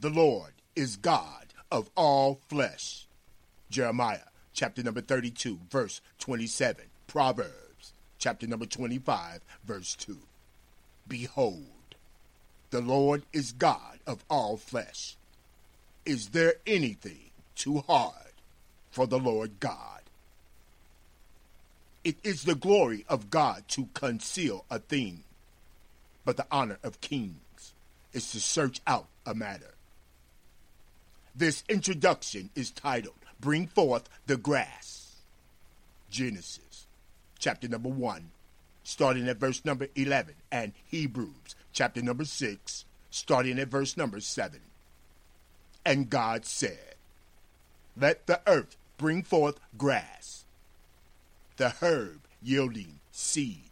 The Lord is God of all flesh. Jeremiah chapter number 32, verse 27. Proverbs chapter number 25, verse 2. Behold, the Lord is God of all flesh. Is there anything too hard for the Lord God? It is the glory of God to conceal a thing, but the honor of kings is to search out a matter. This introduction is titled Bring Forth the Grass. Genesis chapter number 1, starting at verse number 11, and Hebrews chapter number 6, starting at verse number 7. And God said, Let the earth bring forth grass, the herb yielding seed,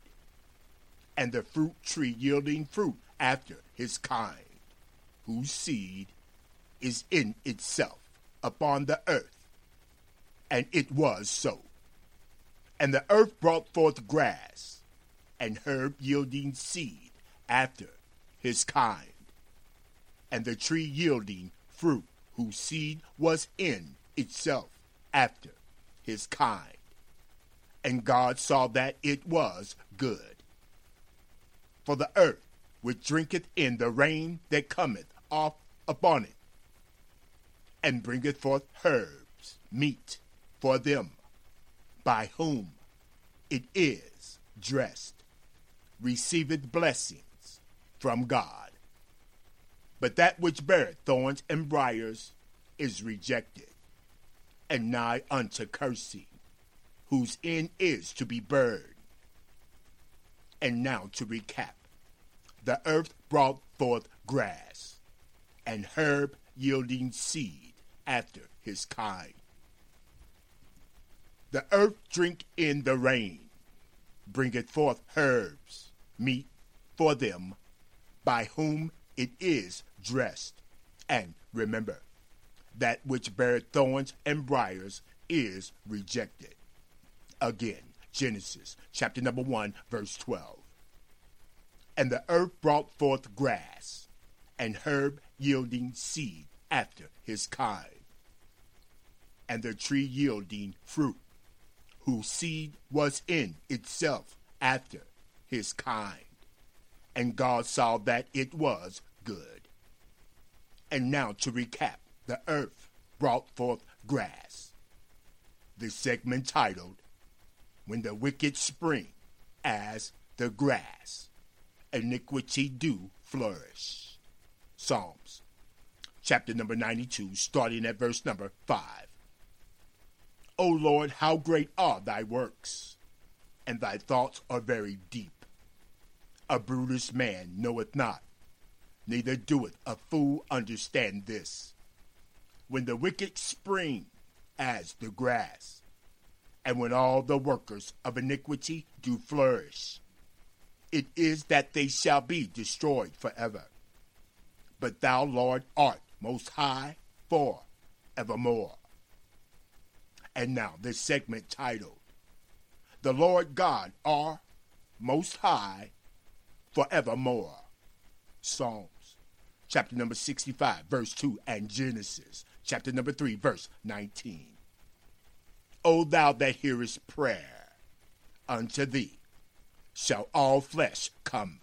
and the fruit tree yielding fruit after his kind, whose seed is in itself upon the earth. And it was so. And the earth brought forth grass, and herb yielding seed after his kind, and the tree yielding fruit, whose seed was in itself after his kind. And God saw that it was good. For the earth which drinketh in the rain that cometh off upon it, and bringeth forth herbs, meat for them, by whom it is dressed, receiveth blessings from God. But that which beareth thorns and briers is rejected, and nigh unto cursing, whose end is to be burned. And now to recap the earth brought forth grass, and herb yielding seed after his kind. The earth drink in the rain, bringeth forth herbs, meat for them, by whom it is dressed. And remember, that which beareth thorns and briers is rejected. Again, Genesis chapter number 1, verse 12. And the earth brought forth grass, and herb yielding seed after his kind, and the tree yielding fruit, whose seed was in itself after his kind. And God saw that it was good. And now to recap the earth brought forth grass. This segment titled, When the Wicked Spring as the Grass, Iniquity Do Flourish. Psalms, chapter number 92, starting at verse number 5. O Lord, how great are thy works, and thy thoughts are very deep. A brutish man knoweth not, neither doeth a fool understand this. When the wicked spring as the grass, and when all the workers of iniquity do flourish, it is that they shall be destroyed forever. But thou, Lord, art most high for evermore. And now this segment titled, The Lord God are most high forevermore. Psalms, chapter number 65, verse 2, and Genesis, chapter number 3, verse 19. O thou that hearest prayer, unto thee shall all flesh come.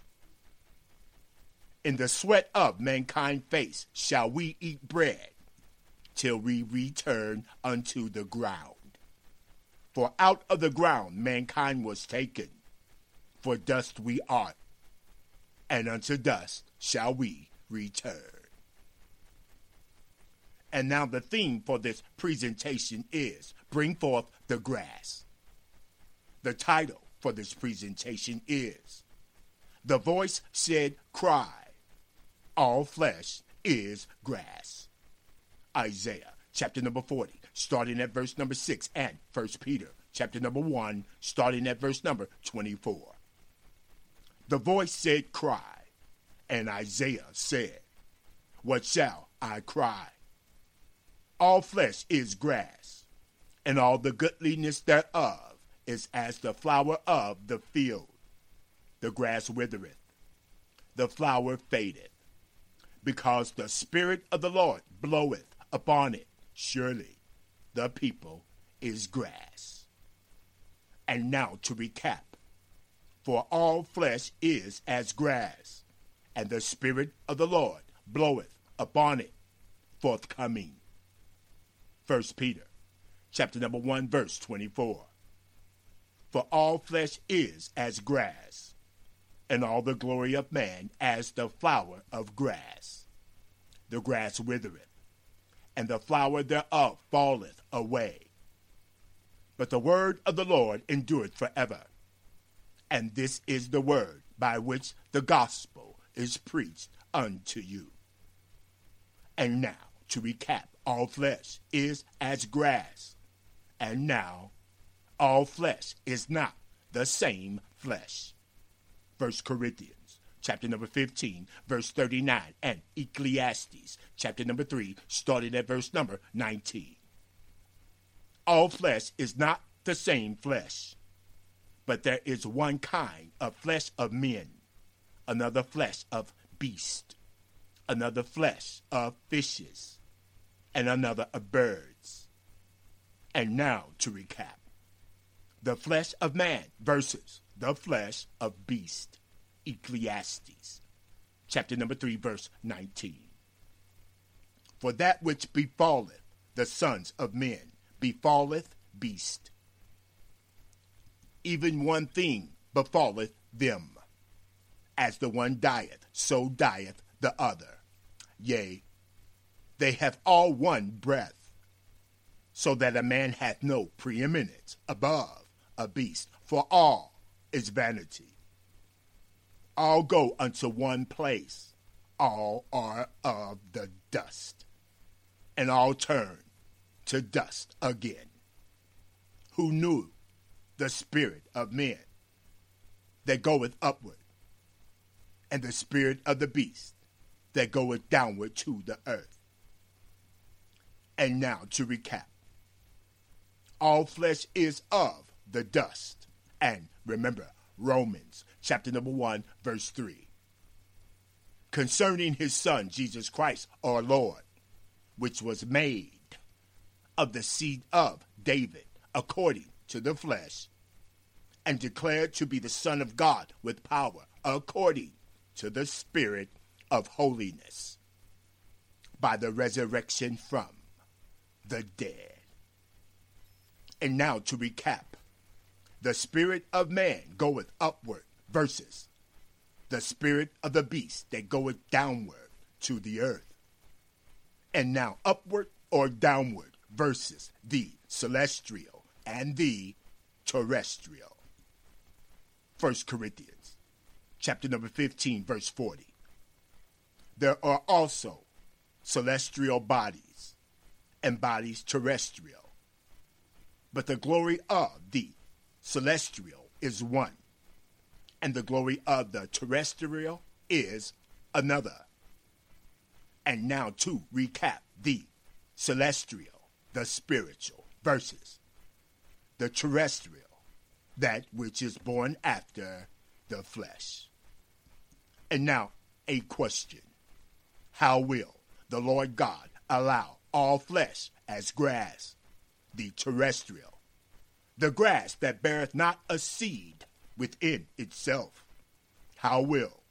In the sweat of mankind face shall we eat bread, till we return unto the ground. For out of the ground mankind was taken, for dust we are, and unto dust shall we return. And now the theme for this presentation is Bring Forth the Grass. The title for this presentation is The Voice Said Cry, All Flesh is Grass. Isaiah chapter number 40, starting at verse number 6, and 1 Peter chapter number 1, starting at verse number 24. The voice said, Cry. And Isaiah said, What shall I cry? All flesh is grass, and all the goodliness thereof is as the flower of the field. The grass withereth, the flower fadeth, because the Spirit of the Lord bloweth upon it. Surely the people is grass. And now to recap For all flesh is as grass, and the Spirit of the Lord bloweth upon it. Forthcoming. First Peter chapter number 1 verse 24. For all flesh is as grass, and all the glory of man as the flower of grass. The grass withereth, and the flower thereof falleth away. But the word of the Lord endureth forever. And this is the word by which the gospel is preached unto you. And now, to recap, all flesh is as grass. And now, all flesh is not the same flesh. 1 Corinthians chapter number 15, verse 39, and Ecclesiastes chapter number 3, starting at verse number 19. All flesh is not the same flesh, but there is one kind of flesh of men, another flesh of beasts, another flesh of fishes, and another of birds. And now to recap the flesh of man versus the flesh of beast. Ecclesiastes, chapter number 3, verse 19. For that which befalleth the sons of men befalleth beast. Even one thing befalleth them. As the one dieth, so dieth the other. Yea, they have all one breath, so that a man hath no preeminence above a beast, for all is vanity. All go unto one place, all are of the dust, and all turn to dust again. Who knew the spirit of men that goeth upward, and the spirit of the beast that goeth downward to the earth? And now to recap all flesh is of the dust. And remember, Romans chapter number 1, verse 3. Concerning his Son, Jesus Christ, our Lord, which was made of the seed of David, according to the flesh, and declared to be the Son of God with power, according to the Spirit of holiness, by the resurrection from the dead. And now to recap the spirit of man goeth upward versus the spirit of the beast that goeth downward to the earth. And now upward or downward versus the celestial and the terrestrial. 1 Corinthians chapter number 15 verse 40. There are also celestial bodies and bodies terrestrial. But the glory of the celestial is one, and the glory of the terrestrial is another. And now to recap the celestial, the spiritual, versus the terrestrial, that which is born after the flesh. And now a question How will the Lord God allow all flesh as grass, the terrestrial, the grass that beareth not a seed within itself. How will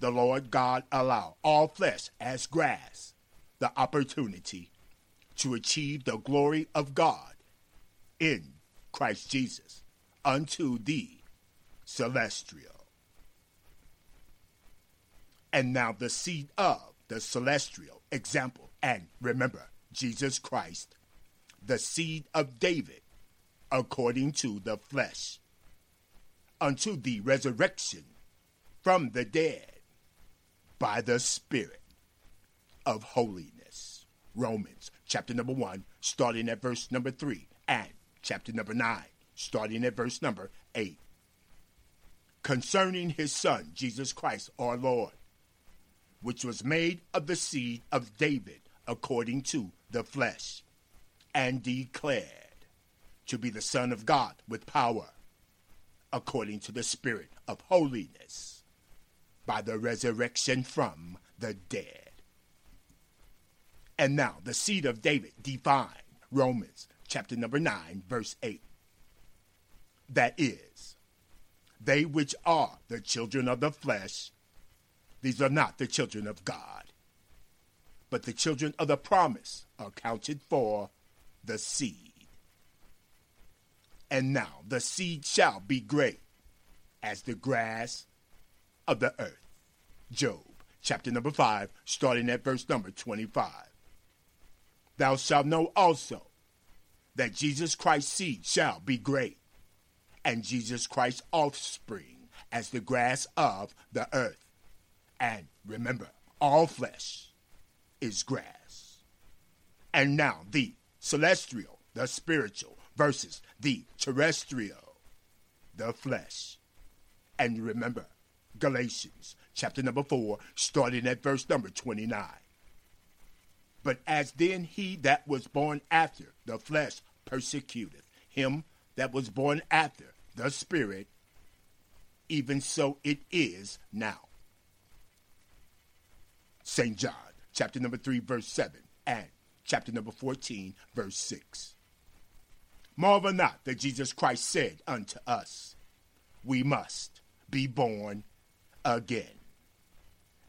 the Lord God allow all flesh as grass the opportunity to achieve the glory of God in Christ Jesus unto the celestial? And now the seed of the celestial example, and remember, Jesus Christ, the seed of David according to the flesh, unto the resurrection from the dead by the Spirit of holiness. Romans chapter number 1, starting at verse number 3, and chapter number 9, starting at verse number 8. Concerning his Son, Jesus Christ our Lord, which was made of the seed of David according to the flesh, and declared to be the Son of God with power, according to the Spirit of holiness, by the resurrection from the dead. And now the seed of David defined. Romans chapter number 9, verse 8. That is, they which are the children of the flesh, these are not the children of God, but the children of the promise are counted for the seed. And now the seed shall be great as the grass of the earth. Job chapter number 5, starting at verse number 25. Thou shalt know also that Jesus Christ's seed shall be great, and Jesus Christ's offspring as the grass of the earth. And remember, all flesh is grass. And now the celestial, the spiritual, versus the terrestrial, the flesh. And remember, Galatians chapter number 4, starting at verse number 29. But as then he that was born after the flesh persecuteth him that was born after the Spirit, even so it is now. St. John, chapter number 3, verse 7, and chapter number 14, verse 6. Marvel not that Jesus Christ said unto us, We must be born again.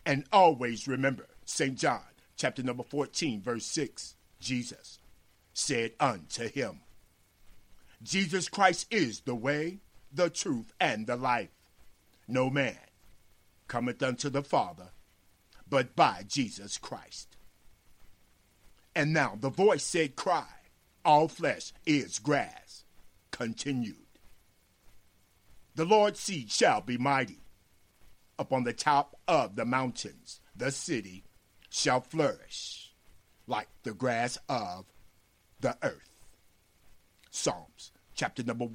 And always remember, St. John, chapter number 14, verse 6, Jesus said unto him, Jesus Christ is the way, the truth, and the life. No man cometh unto the Father but by Jesus Christ. And now the voice said, Cry, all flesh is grass. Continued. The Lord's seed shall be mighty. Upon the top of the mountains, the city shall flourish like the grass of the earth. Psalms chapter number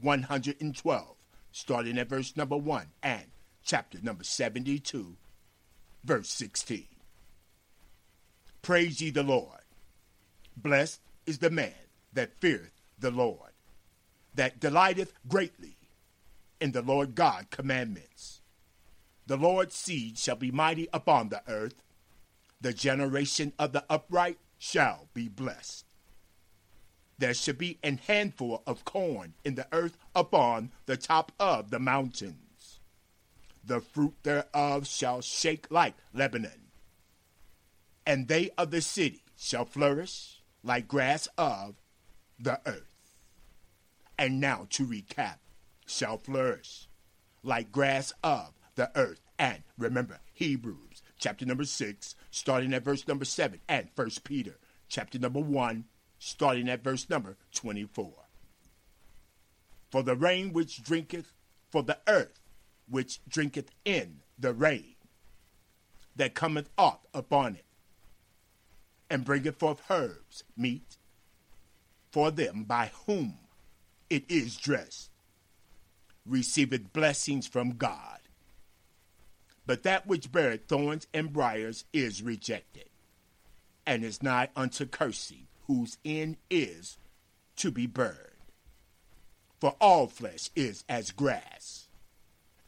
112, starting at verse number 1, and chapter number 72, verse 16. Praise ye the Lord. Blessed is the man that feareth the Lord, that delighteth greatly in the Lord God commandments. The Lord's seed shall be mighty upon the earth. The generation of the upright shall be blessed. There shall be an handful of corn in the earth upon the top of the mountains. The fruit thereof shall shake like Lebanon. And they of the city shall flourish like grass of the earth. And now to recap, shall flourish like grass of the earth. And remember, Hebrews chapter number 6, starting at verse number 7, and First Peter chapter number 1, starting at verse number 24. For the rain which drinketh, for the earth which drinketh in the rain that cometh up upon it, and bringeth forth herbs, meat, for them by whom it is dressed, receiveth blessings from God. But that which beareth thorns and briers is rejected, and is nigh unto cursing, whose end is to be burned. For all flesh is as grass,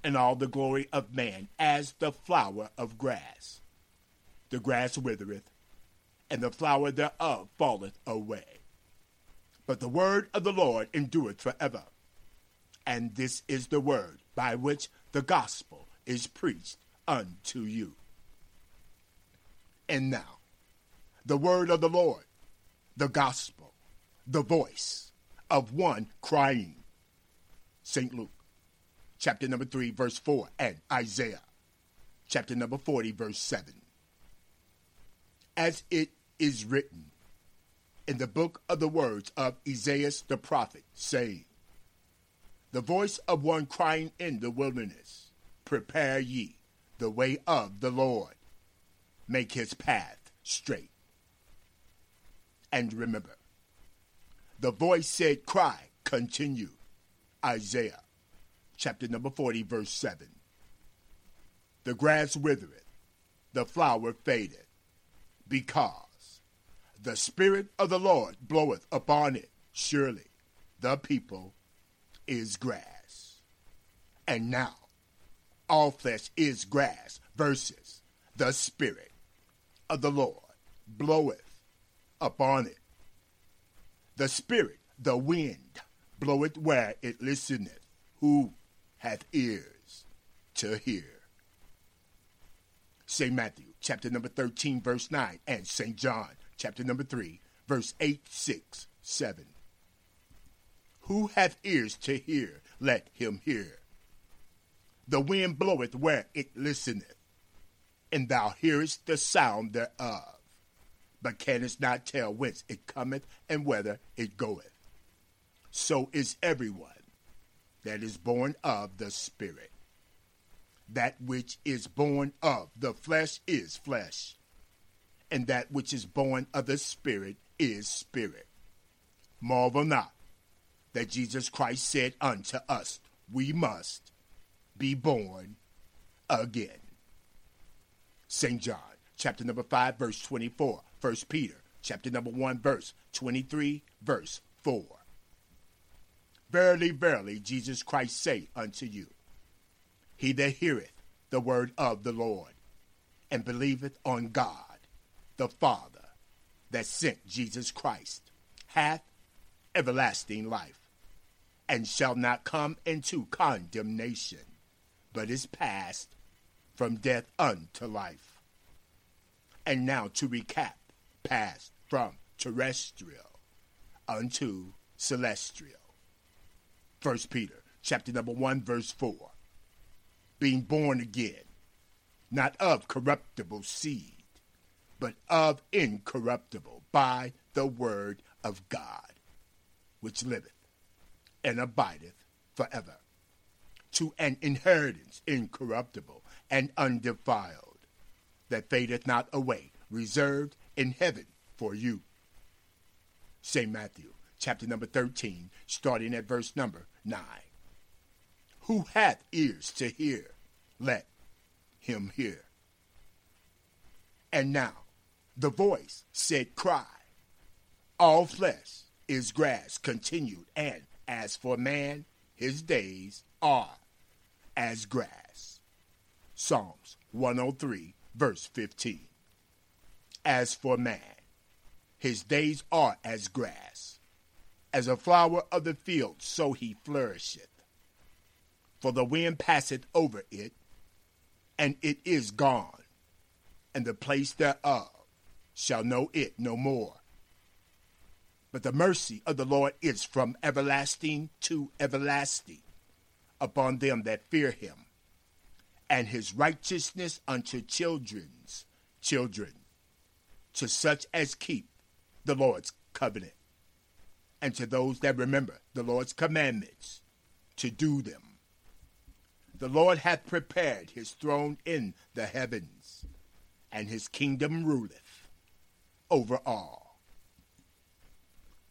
and all the glory of man as the flower of grass. The grass withereth, and the flower thereof falleth away. But the word of the Lord endureth forever. And this is the word by which the gospel is preached unto you. And now, the word of the Lord, the gospel, the voice of one crying. St. Luke, chapter number 3, verse 4, and Isaiah, chapter number 40, verse 7. As it is written in the book of the words of Isaiah the prophet, saying, The voice of one crying in the wilderness, Prepare ye the way of the Lord, make his path straight. And remember, the voice said, Cry, continue. Isaiah chapter number 40, verse 7. The grass withereth, the flower fadeth, because the Spirit of the Lord bloweth upon it. Surely the people is grass. And now, all flesh is grass versus the Spirit of the Lord bloweth upon it. The Spirit, the wind, bloweth where it listeneth. Who hath ears to hear? St. Matthew, chapter number 13, verse 9, and St. John, chapter number 3, verse 8, 6, 7. Who hath ears to hear, let him hear. The wind bloweth where it listeneth, and thou hearest the sound thereof, but canst not tell whence it cometh and whither it goeth. So is everyone that is born of the Spirit. That which is born of the flesh is flesh, and that which is born of the Spirit is spirit. Marvel not that Jesus Christ said unto us, We must be born again. St. John, chapter number 5, verse 24. 1 Peter, chapter number 1, verse 23, verse 4. Verily, verily, Jesus Christ say unto you, He that heareth the word of the Lord, and believeth on God, the Father, that sent Jesus Christ, hath everlasting life, and shall not come into condemnation, but is passed from death unto life. And now to recap, passed from terrestrial unto celestial. First Peter chapter number 1 verse 4. Being born again, not of corruptible seed, but of incorruptible by the word of God, which liveth and abideth forever, to an inheritance incorruptible and undefiled, that fadeth not away, reserved in heaven for you. St. Matthew chapter number 13, starting at verse number 9. Who hath ears to hear, let him hear. And now the voice said, Cry. All flesh is grass, continued, and as for man, his days are as grass. Psalms 103, verse 15. As for man, his days are as grass as a flower of the field, so he flourisheth. For the wind passeth over it, and it is gone, and the place thereof shall know it no more. But the mercy of the Lord is from everlasting to everlasting upon them that fear him, and his righteousness unto children's children, to such as keep the Lord's covenant and to those that remember the Lord's commandments to do them. The Lord hath prepared his throne in the heavens, and his kingdom ruleth over all.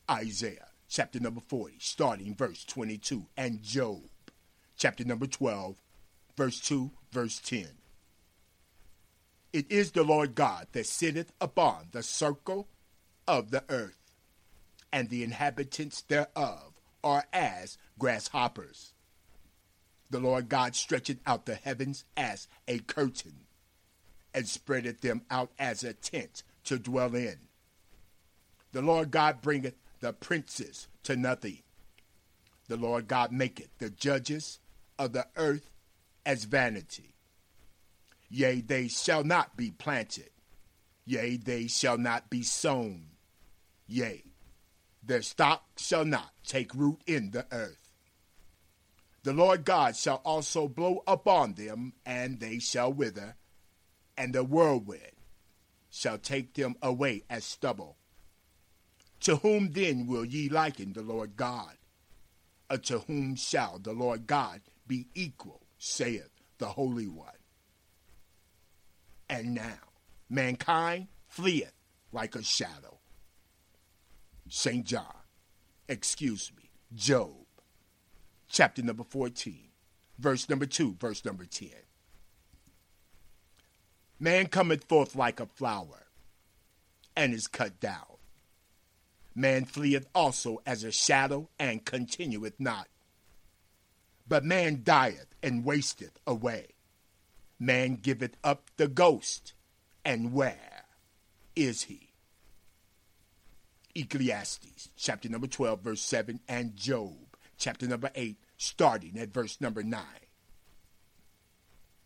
Isaiah chapter number 40, starting verse 22, and Job chapter number 12, verse 2, verse 10. It is the Lord God that sitteth upon the circle of the earth and the inhabitants thereof are as grasshoppers. The Lord God stretcheth out the heavens as a curtain, and spreadeth them out as a tent to dwell in. The Lord God bringeth the princes to nothing. The Lord God maketh the judges of the earth as vanity. Yea, they shall not be planted. Yea, they shall not be sown. Yea, their stock shall not take root in the earth. The Lord God shall also blow upon them, and they shall wither, and the whirlwind shall take them away as stubble. To whom then will ye liken the Lord God? Unto whom shall the Lord God be equal, saith the Holy One? And now mankind fleeth like a shadow. St. John, excuse me, Job, chapter number 14, verse number 2, verse number 10. Man cometh forth like a flower, and is cut down. Man fleeth also as a shadow, and continueth not. But man dieth and wasteth away. Man giveth up the ghost, and where is he? Ecclesiastes, chapter number 12, verse 7, and Job, chapter number 8, starting at verse number 9.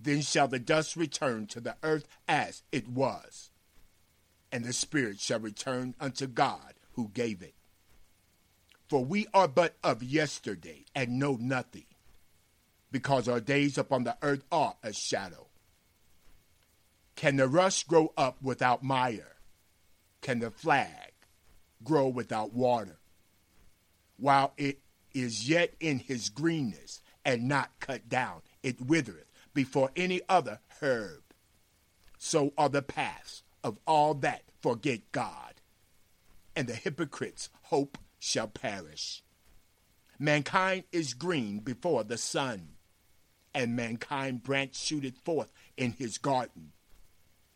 Then shall the dust return to the earth as it was, and the spirit shall return unto God who gave it. For we are but of yesterday and know nothing, because our days upon the earth are a shadow. Can the rush grow up without mire? Can the flag grow without water? While it is yet in his greenness and not cut down, it withereth before any other herb. So are the paths of all that forget God, and the hypocrite's hope shall perish. Mankind is green before the sun, and mankind branch shooteth forth in his garden.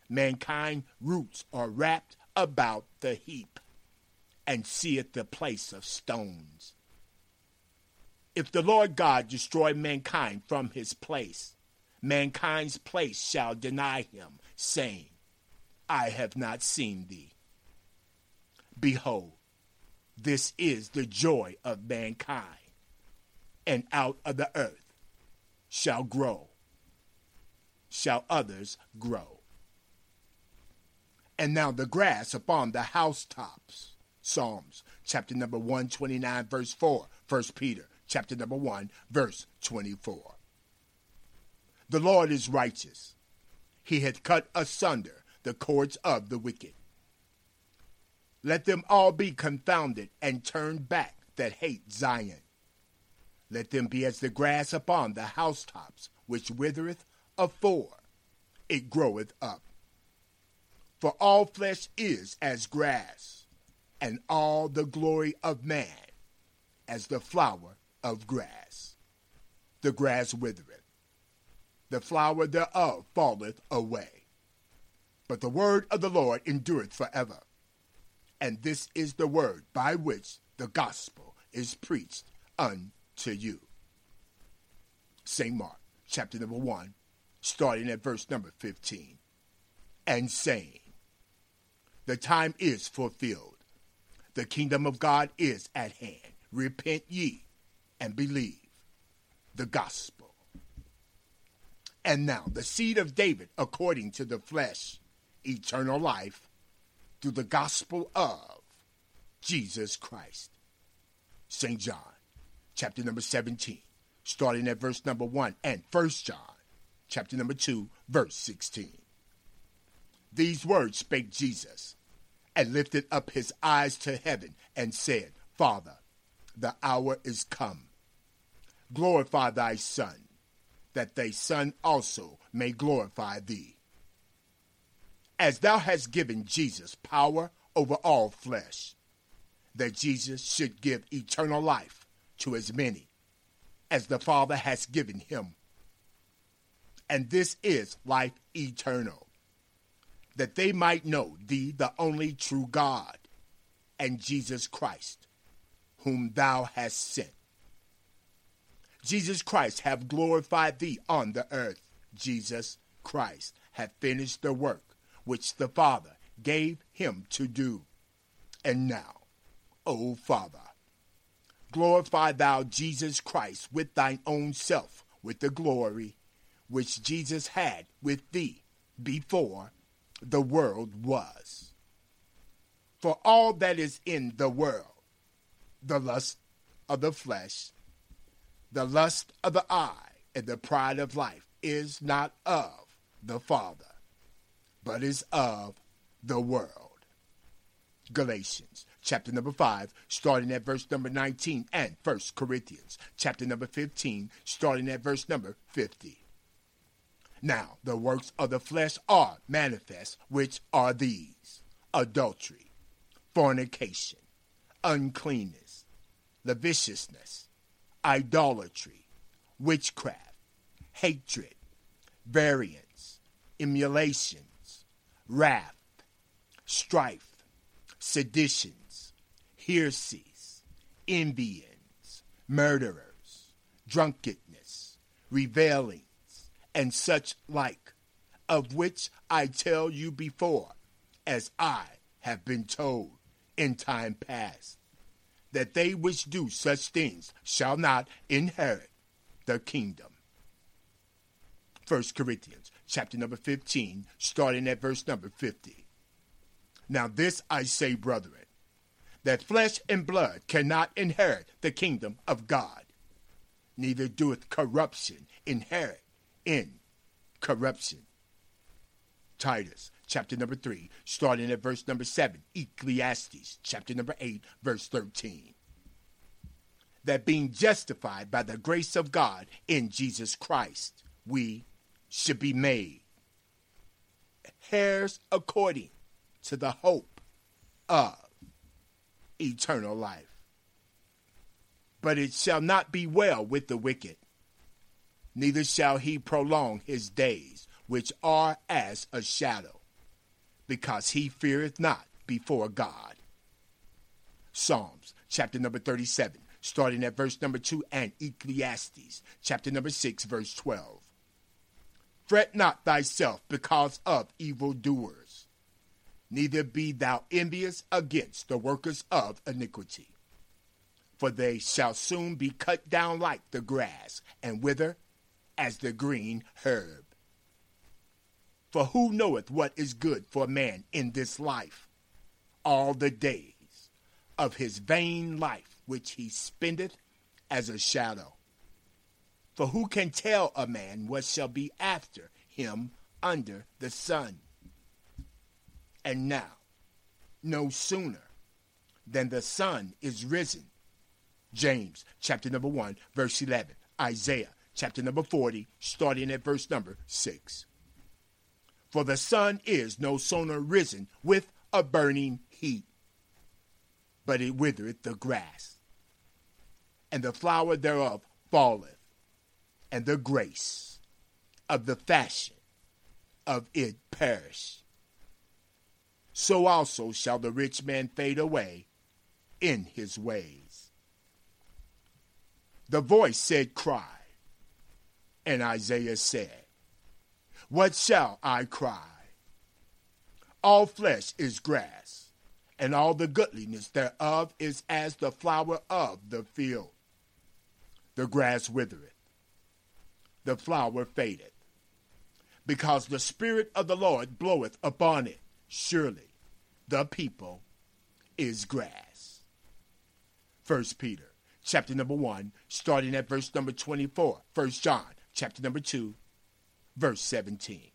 Mankind roots are wrapped about the heap, and seeth the place of stones. If the Lord God destroy mankind from his place, mankind's place shall deny him, saying, I have not seen thee. Behold, this is the joy of mankind, and out of the earth shall grow, shall others grow. And now the grass upon the housetops. Psalms chapter number 129, verse 4. 1 Peter chapter number 1, verse 24. The Lord is righteous. He hath cut asunder the cords of the wicked. Let them all be confounded and turned back that hate Zion. Let them be as the grass upon the housetops, which withereth afore it groweth up. For all flesh is as grass, and all the glory of man as the flower of grass. The grass withereth the flower thereof falleth away. But the word of the Lord endureth forever. And this is the word by which the gospel is preached unto you. St. Mark, chapter number 1, starting at verse number 15. And saying, The time is fulfilled, the kingdom of God is at hand. Repent ye and believe the gospel. And now, the seed of David, according to the flesh, eternal life, through the gospel of Jesus Christ. St. John, chapter number 17, starting at verse number 1, and 1 John, chapter number 2, verse 16. These words spake Jesus, and lifted up his eyes to heaven, and said, Father, the hour is come. Glorify thy Son that thy Son also may glorify thee. As thou hast given Jesus power over all flesh, that Jesus should give eternal life to as many as the Father has given him. And this is life eternal, that they might know thee, the only true God, and Jesus Christ, whom thou hast sent. Jesus Christ have glorified thee on the earth. Jesus Christ hath finished the work which the Father gave him to do. And now, O Father, glorify thou Jesus Christ with thine own self, with the glory which Jesus had with thee before the world was. For all that is in the world, the lust of the flesh, the lust of the eye and the pride of life is not of the Father, but is of the world. Galatians chapter number 5, starting at verse number 19, and 1 Corinthians chapter number 15, starting at verse number 50. Now, the works of the flesh are manifest, which are these adultery, fornication, uncleanness, lasciviousness idolatry, witchcraft, hatred, variance, emulations, wrath, strife, seditions, heresies, envyings, murderers, drunkenness, revelings, and such like, of which I tell you before, as I have been told, in time past, that they which do such things shall not inherit the kingdom. 1 Corinthians chapter number 15, starting at verse number 50. Now this I say, brethren, that flesh and blood cannot inherit the kingdom of God, neither doeth corruption inherit in corruption. Titus chapter number 3, starting at verse number 7. Ecclesiastes chapter number 8, verse 13. That being justified by the grace of God in Jesus Christ, we should be made heirs according to the hope of eternal life. But it shall not be well with the wicked, neither shall he prolong his days, which are as a shadow, because he feareth not before God. Psalms chapter number 37, starting at verse number 2, and Ecclesiastes chapter number 6, verse 12. Fret not thyself because of evildoers, neither be thou envious against the workers of iniquity. For they shall soon be cut down like the grass, and wither as the green herb. For who knoweth what is good for man in this life, all the days of his vain life which he spendeth as a shadow? For who can tell a man what shall be after him under the sun? And now, no sooner than the sun is risen. James chapter number 1, verse 11. Isaiah chapter number 40, starting at verse number 6. For the sun is no sooner risen with a burning heat, but it withereth the grass, and the flower thereof falleth and the grace of the fashion of it perish. So also shall the rich man fade away in his ways. The voice said, Cry. And Isaiah said, What shall I cry? All flesh is grass, and all the goodliness thereof is as the flower of the field. The grass withereth the flower fadeth. Because the Spirit of the Lord bloweth upon it. Surely the people is grass. First Peter chapter number 1, starting at verse number 24. First John chapter number 2, verse 17.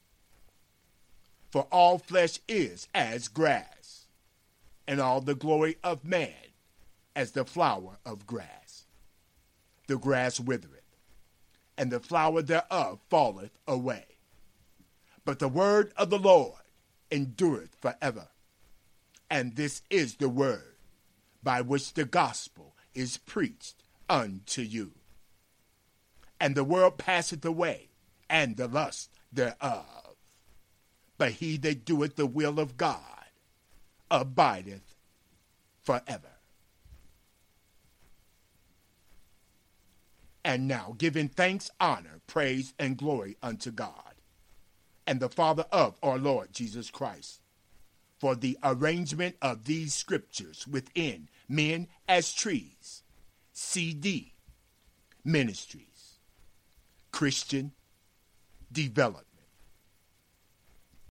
For all flesh is as grass, and all the glory of man as the flower of grass. The grass withereth and the flower thereof falleth away. But the word of the Lord endureth forever. And this is the word by which the gospel is preached unto you. And the world passeth away, and the lust thereof. But he that doeth the will of God abideth forever. and now giving thanks, honor, praise, and glory unto God and the Father of our Lord Jesus Christ for the arrangement of these scriptures within Men as Trees, CD, Ministries, Christian Development.